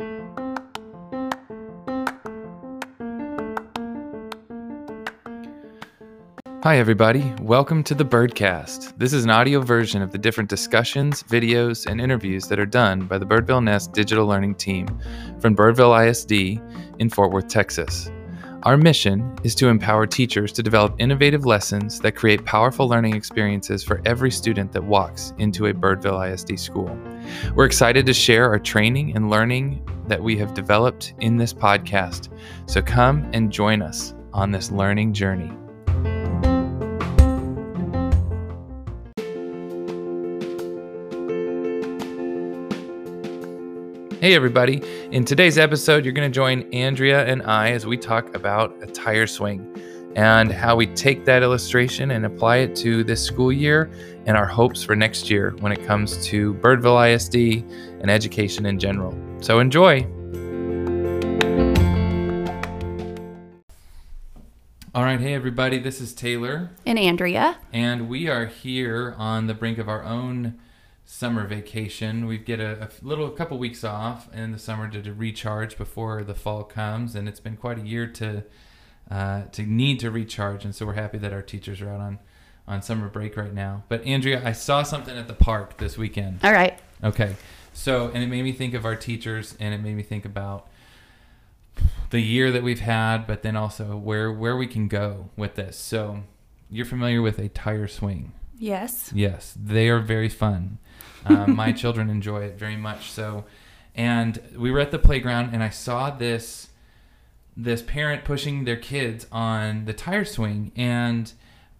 Hi, everybody. Welcome to the Birdcast. This is an audio version of the different discussions, videos, and interviews that are done by the Birdville Nest digital learning team from Birdville ISD in Fort Worth, Texas. Our mission is to empower teachers to develop innovative lessons that create powerful learning experiences for every student that walks into a Birdville ISD school. We're excited to share our training and learning that we have developed in this podcast. So come and join us on this learning journey. Hey, everybody. In today's episode, you're going to join Andrea and I as we talk about a tire swing and how we take that illustration and apply it to this school year and our hopes for next year when it comes to Birdville ISD and education in general. So enjoy. All right, hey everybody, this is Taylor. And Andrea. And we are here on the brink of our own summer vacation. We get a, a little a couple weeks off in the summer to, to, recharge before the fall comes, and it's been quite a year to uh, to need to recharge. And so we're happy that our teachers are out on on summer break right now. But Andrea, I saw something at the park this weekend. All right. Okay. So, and it made me think of our teachers, and it made me think about the year that we've had, but then also where where we can go with this. So, you're familiar with a tire swing. Yes. Yes, they are very fun. Um, my children enjoy it very much so. And we were at the playground, and I saw this this parent pushing their kids on the tire swing, and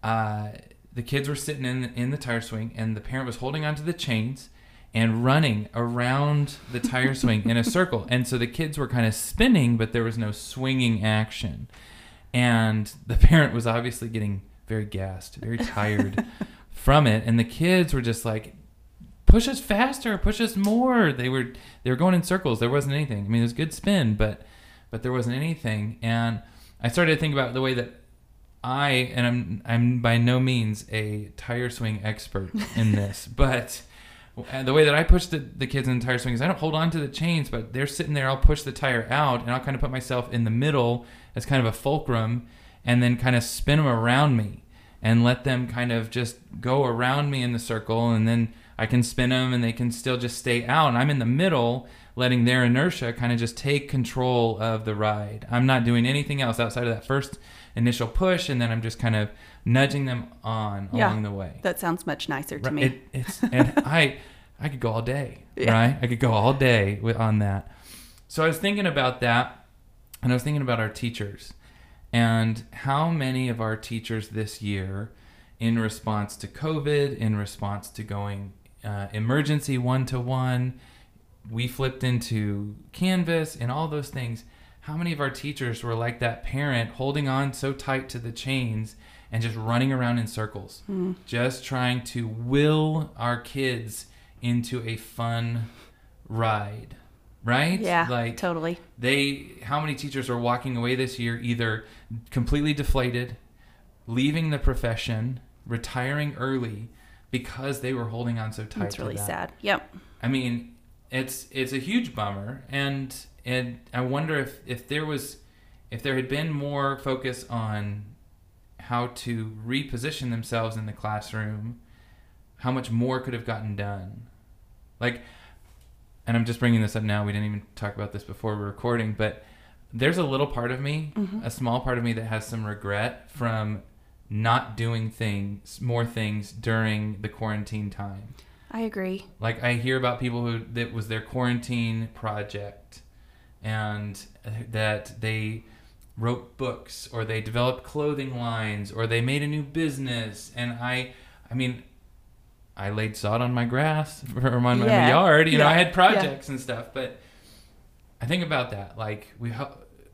uh, the kids were sitting in in the tire swing, and the parent was holding onto the chains and running around the tire swing in a circle. And so the kids were kind of spinning, but there was no swinging action. And the parent was obviously getting very gassed, very tired from it. And the kids were just like, push us faster, push us more. They were they were going in circles. There wasn't anything. I mean, it was good spin, but but there wasn't anything. And I started to think about the way that I and I'm I'm by no means a tire swing expert in this, but the way that I push the, the kids in the tire swing is I don't hold on to the chains, but they're sitting there. I'll push the tire out, and I'll kind of put myself in the middle as kind of a fulcrum, and then kind of spin them around me and let them kind of just go around me in the circle, and then I can spin them and they can still just stay out. And I'm in the middle, letting their inertia kind of just take control of the ride. I'm not doing anything else outside of that first initial push, and then I'm just kind of nudging them on yeah, along the way. That sounds much nicer to right, me. It, it's and I I could go all day, yeah. right? I could go all day with, on that. So I was thinking about that, and I was thinking about our teachers and how many of our teachers this year, in response to COVID, in response to going uh, emergency one to one. We flipped into Canvas and all those things. How many of our teachers were like that parent holding on so tight to the chains and just running around in circles, mm. just trying to will our kids into a fun ride? Right? Yeah, like totally. They, how many teachers are walking away this year either completely deflated, leaving the profession, retiring early, because they were holding on so tight. It's really that. sad. Yep. I mean, it's it's a huge bummer, and and I wonder if if there was if there had been more focus on how to reposition themselves in the classroom, how much more could have gotten done. Like, and I'm just bringing this up now. We didn't even talk about this before we are recording, but there's a little part of me, mm-hmm. a small part of me that has some regret from not doing things, more things during the quarantine time. I agree. Like I hear about people who that was their quarantine project and that they wrote books or they developed clothing lines or they made a new business and I I mean I laid sod on my grass or on my yeah. yard, you yeah. know, I had projects yeah. and stuff, but I think about that like we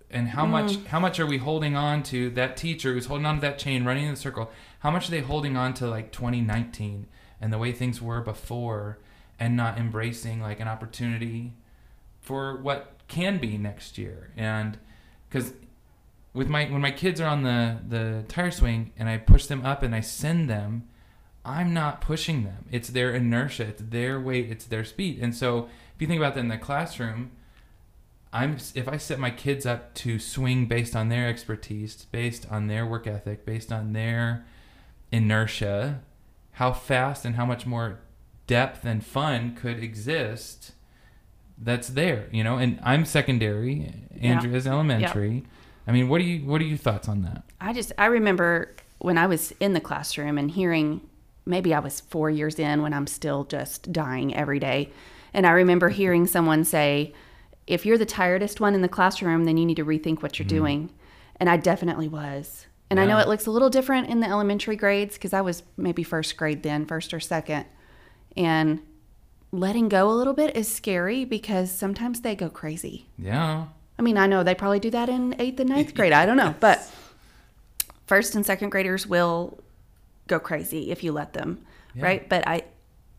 and how mm. much how much are we holding on to that teacher who's holding on to that chain running in the circle how much are they holding on to like 2019 and the way things were before and not embracing like an opportunity for what can be next year and because with my when my kids are on the the tire swing and i push them up and i send them i'm not pushing them. It's their inertia. It's their weight. It's their speed. And so if you think about that in the classroom I'm if I set my kids up to swing based on their expertise, based on their work ethic, based on their inertia, how fast and how much more depth and fun could exist that's there, you know? And I'm secondary, Andrea is elementary. I mean, what do you what are your thoughts on that? I just I remember when I was in the classroom and hearing maybe I was 4 years in when I'm still just dying every day. And I remember hearing someone say, if you're the tiredest one in the classroom, then you need to rethink what you're mm-hmm. doing. And I definitely was. And I know it looks a little different in the elementary grades because I was maybe first grade then, first or second. And letting go a little bit is scary because sometimes they go crazy. Yeah. I mean, I know they probably do that in eighth and ninth grade. I don't know. But first and second graders will go crazy if you let them, Yeah. right? But I,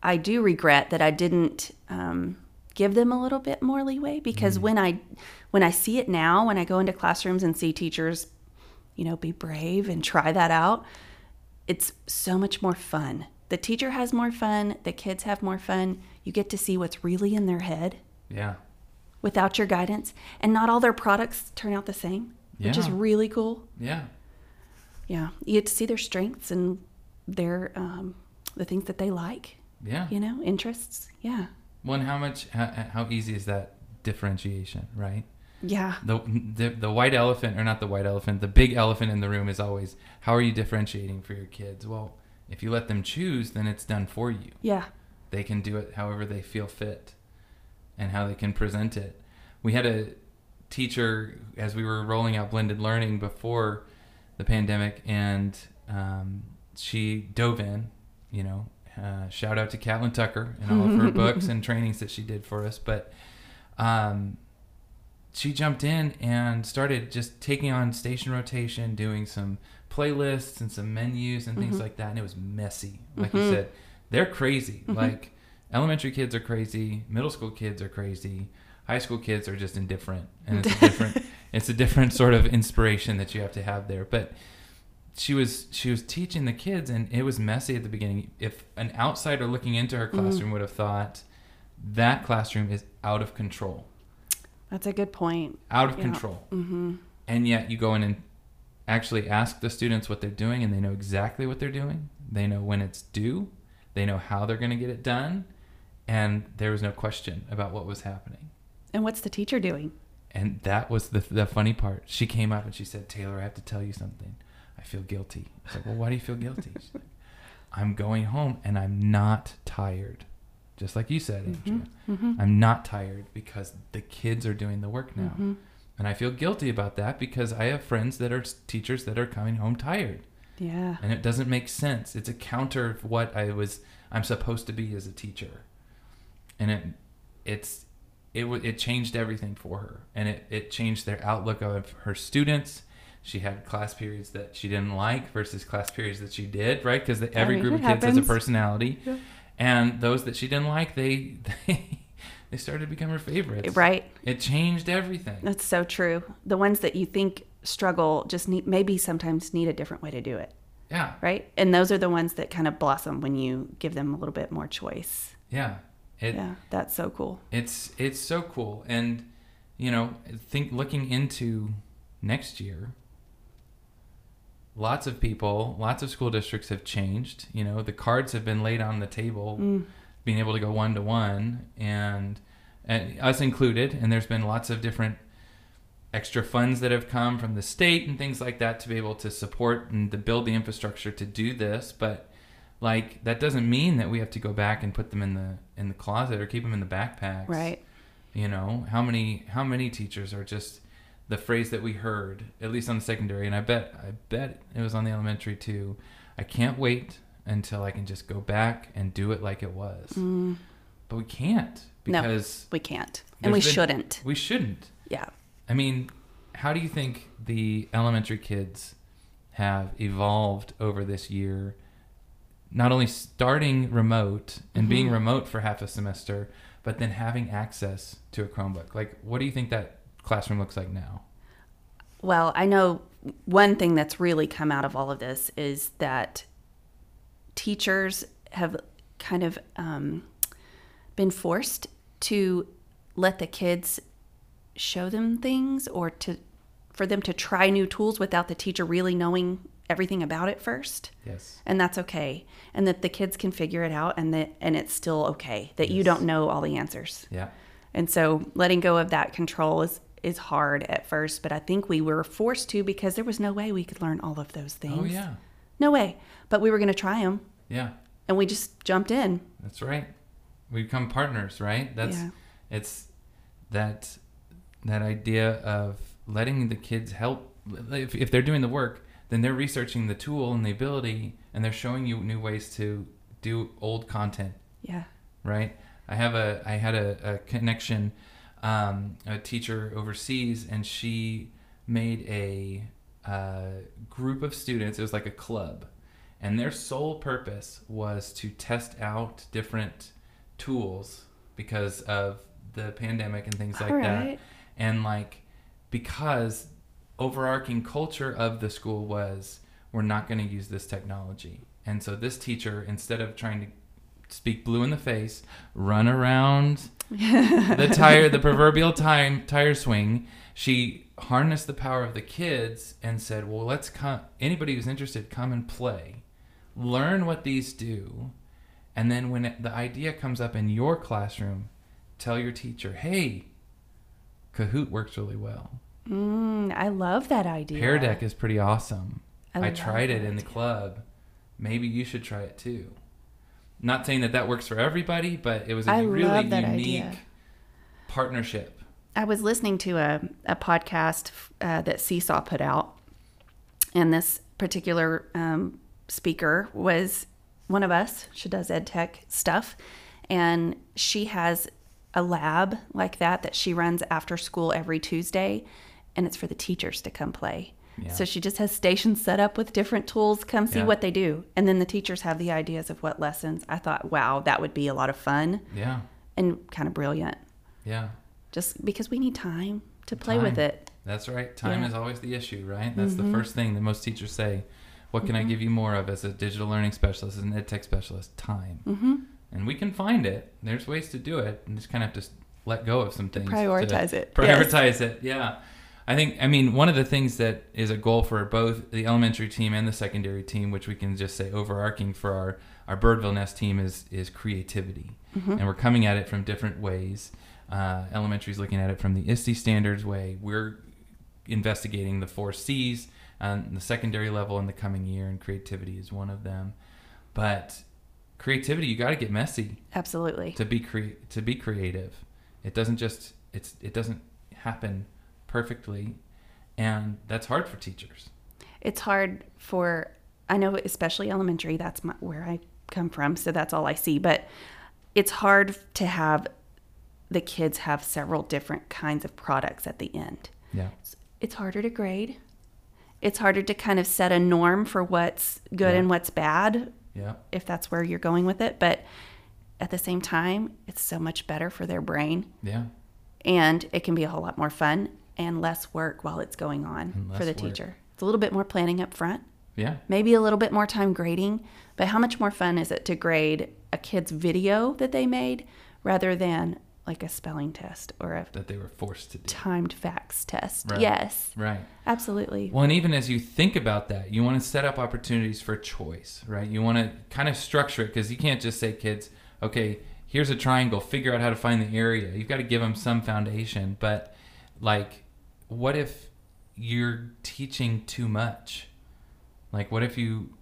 I do regret that I didn't um, give them a little bit more leeway because when I, when I see it now, when I go into classrooms and see teachers, you know, be brave and try that out, it's so much more fun. The teacher has more fun. The kids have more fun. You get to see what's really in their head Yeah. without your guidance and not all their products turn out the same which is really cool Yeah. yeah you get to see their strengths and their um, the things that they like Yeah. you know interests yeah One, how much, how, how easy is that differentiation, right? yeah The, the the white elephant, or not the white elephant, the big elephant in the room is always how are you differentiating for your kids? Well, if you let them choose, then it's done for you. yeah They can do it however they feel fit, and how they can present it. We had a teacher as we were rolling out blended learning before the pandemic, and um, she dove in. You know, uh, shout out to Catlin Tucker and all of her books and trainings that she did for us. But um, she jumped in and started just taking on station rotation, doing some playlists and some menus and things Mhm. like that. And it was messy. Like you Mhm. said, they're crazy. Mhm. Like elementary kids are crazy, middle school kids are crazy, high school kids are just indifferent. And it's a different it's a different sort of inspiration that you have to have there. But she was she was teaching the kids and it was messy at the beginning. If an outsider looking into her classroom would have thought that classroom is out of control. that's a good point. Out of Yeah. control. Mm-hmm. and yet you go in and actually ask the students what they're doing and they know exactly what they're doing. They know when it's due. They know how they're going to get it done. And there was no question about what was happening. And what's the teacher doing? And that was the, the funny part. She came up and she said taylor i have to tell you something i feel guilty i was like well why do you feel guilty She's like, i'm going home and i'm not tired just like you said andrea mm-hmm. i'm not tired because the kids are doing the work now Mm-hmm. and I feel guilty about that because I have friends that are teachers that are coming home tired. yeah And it doesn't make sense. It's a counter of what I was I'm supposed to be as a teacher. And it it's it it changed everything for her. And it it changed their outlook of her students. She had class periods that she didn't like versus class periods that she did, right? Because every mean, group of kids has a personality. Yeah. And those that she didn't like, they they they started to become her favorites. right It changed everything. that's so true the ones that you think struggle just need maybe sometimes need a different way to do it Yeah. right and those are the ones that kind of blossom when you give them a little bit more choice Yeah. It, yeah that's so cool It's it's so cool, and you know, think looking into next year. Lots of people, lots of school districts have changed. You know, the cards have been laid on the table, Mm. being able to go one to one, and and us included. And there's been lots of different extra funds that have come from the state and things like that to be able to support and to build the infrastructure to do this. But like that doesn't mean that we have to go back and put them in the in the closet or keep them in the backpacks right you know how many how many teachers are just the phrase that we heard at least on the secondary and i bet i bet it was on the elementary too i can't wait until i can just go back and do it like it was. Mm, but we can't No. because we can't and we been- shouldn't. We shouldn't. Yeah. I mean how do you think the elementary kids have evolved over this year not only starting remote and being Mhm. remote for half a semester but then having access to a chromebook? Like what do you think that classroom looks like now Well, I know one thing that's really come out of all of this is that teachers have kind of um, been forced to let the kids show them things or to for them to try new tools without the teacher really knowing everything about it first. Yes. And that's okay. And that the kids can figure it out and that and it's still okay that you don't know all the answers. Yeah. And so letting go of that control is is hard at first, but I think we were forced to because there was no way we could learn all of those oh, things. Oh yeah. No way. But we were going to try them Yeah. and we just jumped in. That's right. We become partners, right? That's Yeah. it's that that idea of letting the kids help if, if they're doing the work, then they're researching the tool and the ability and they're showing you new ways to do old content, Yeah. right? I have a I had a, a connection um, a teacher overseas and she made a uh, group of students. It was like a club, and their sole purpose was to test out different tools because of the pandemic and things like All that. And like because overarching culture of the school was we're not going to use this technology. And so this teacher instead of trying to speak blue in the face, run around the tire, the proverbial time tire swing. She harnessed the power of the kids and said, "Well, let's come. Anybody who's interested, come and play, learn what these do, and then when the idea comes up in your classroom, tell your teacher, hey, Kahoot works really well. Mm, I love that idea. Pear Deck is pretty awesome. I I, tried it in the club. Maybe you should try it too." Not saying that that works for everybody, but it was a I really unique idea. partnership. I was listening to a, a podcast uh, that Seesaw put out, and this particular um, speaker was one of us. She does ed tech stuff, and she has a lab like that that she runs after school every Tuesday, and it's for the teachers to come play. Yeah. So she just has stations set up with different tools. Come see Yeah. what they do, and then the teachers have the ideas of what lessons. I thought, wow, that would be a lot of fun Yeah, and kind of brilliant yeah. just because we need time to play with it. That's right. Time Yeah. is always the issue, right? That's Mhm. the first thing that most teachers say. What can I give you more of as a digital learning specialist, as an ed tech specialist? Time. hmm And we can find it. There's ways to do it. And just kind of have to let go of some things. Prioritize it. Yes. Prioritize it. Yeah. I think, I mean, one of the things that is a goal for both the elementary team and the secondary team, which we can just say overarching for our, our Birdville Nest team, is, is creativity. Mm-hmm. And we're coming at it from different ways. Uh, elementary is looking at it from the ISTE standards way. We're investigating the four C's on the secondary level in the coming year, and creativity is one of them. But creativity, you got to get messy Absolutely. to be cre- to be creative. It doesn't just it's it doesn't happen perfectly, and that's hard for teachers. It's hard for, I know, especially elementary, that's my, where I come from, so that's all I see. But it's hard to have the kids have several different kinds of products at the end. Yeah, It's harder to grade. It's harder to kind of set a norm for what's good Yeah. and what's bad, yeah, if that's where you're going with it. But at the same time, it's so much better for their brain. yeah. and it can be a whole lot more fun and less work while it's going on for the work. teacher. It's a little bit more planning up front, Yeah, maybe a little bit more time grading, but how much more fun is it to grade a kid's video that they made rather than like a spelling test or a that they were forced to do. timed facts test? Right. Yes, Right. absolutely. Well, and even as you think about that, you want to set up opportunities for choice, right? You want to kind of structure it because you can't just say, kids, okay, here's a triangle, figure out how to find the area. You've got to give them some foundation. But, like, what if you're teaching too much? Like, what if you.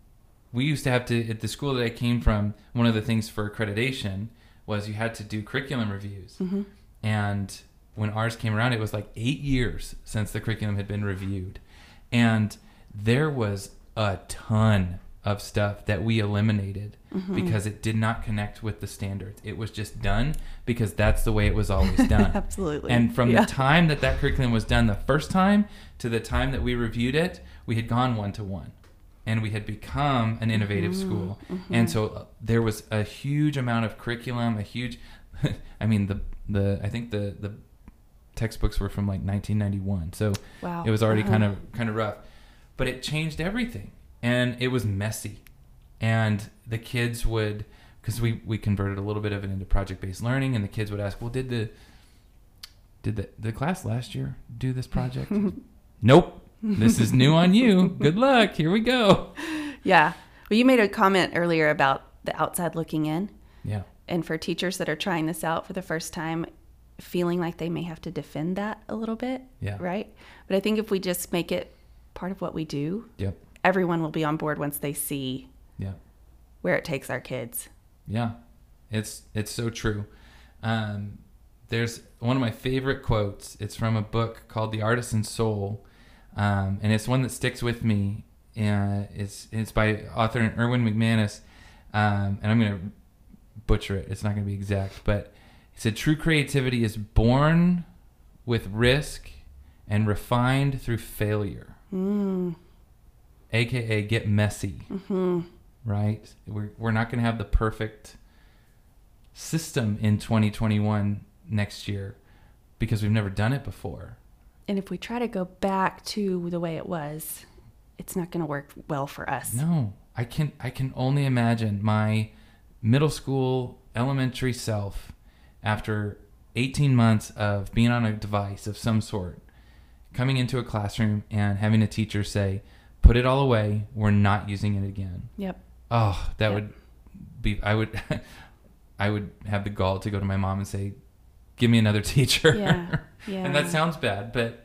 We used to have to, at the school that I came from, one of the things for accreditation was you had to do curriculum reviews. hmm And when ours came around, it was like eight years since the curriculum had been reviewed. And there was a ton of stuff that we eliminated Mm-hmm. because it did not connect with the standards. It was just done because that's the way it was always done. Absolutely. and from Yeah. the time that that curriculum was done the first time to the time that we reviewed it, we had gone one to one. And we had become an innovative Mm-hmm. school. And so uh, there was a huge amount of curriculum, a huge I mean the the I think the the textbooks were from like 1991. So wow. it was already Uh-huh. kind of kind of rough. But it changed everything. And it was messy. And the kids would cuz we we converted a little bit of it into project-based learning and the kids would ask, "Well, did the Did the, the class last year do this project? nope. This is new on you. Good luck. Here we go. Yeah. Well, you made a comment earlier about the outside looking in. Yeah. And for teachers that are trying this out for the first time, feeling like they may have to defend that a little bit. Yeah. Right. But I think if we just make it part of what we do, Yep. everyone will be on board once they see Yeah. where it takes our kids. Yeah, it's it's so true. Um, there's one of my favorite quotes. It's from a book called The Artisan Soul, um, and it's one that sticks with me. And it's it's by author Erwin McManus, um, and I'm gonna butcher it. It's not gonna be exact, but he said true creativity is born with risk and refined through failure. Mm. AKA get messy hmm right? We're, we're not going to have the perfect system in 2021 next year because we've never done it before. And if we try to go back to the way it was, it's not going to work well for us. No, I can I can only imagine my middle school, elementary self after 18 months of being on a device of some sort, coming into a classroom and having a teacher say, "Put it all away. We're not using it again." Yep. Oh, that Yep. would be. I would. I would have the gall to go to my mom and say, "Give me another teacher." Yeah. Yeah. and that sounds bad, but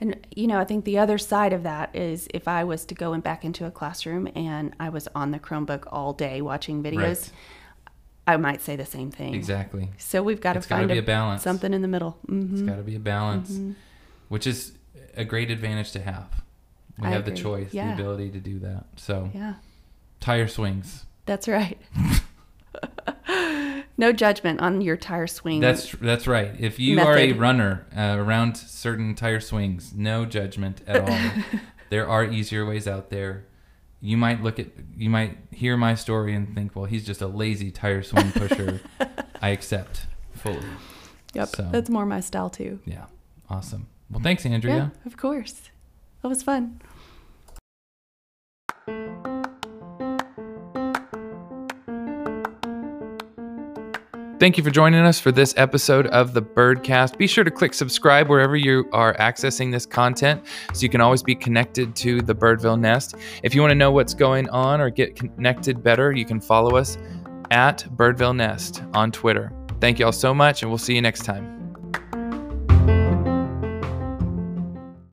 And you know, I think the other side of that is if I was to go in back into a classroom and I was on the Chromebook all day watching videos, Right. I might say the same thing. exactly, So we've got to find be a balance. something in the middle. hmm it's got to be a balance, Mhm. which is a great advantage to have. We I have the choice, Yeah. the ability to do that. So Yeah, tire swings. that's right. no judgment on your tire swing. That's that's right. If you are a runner uh, around certain tire swings, no judgment at all. there are easier ways out there. You might look at you might hear my story and think, well, he's just a lazy tire swing pusher. I accept fully. yep. so- That's more my style too. Yeah, awesome. Well, thanks, Andrea. Yeah, Andrea. of course. That was fun. Thank you for joining us for this episode of the Birdcast. Be sure to click subscribe wherever you are accessing this content so you can always be connected to the Birdville Nest. If you want to know what's going on or get connected better, you can follow us at Birdville Nest on Twitter. Thank you all so much, and we'll see you next time.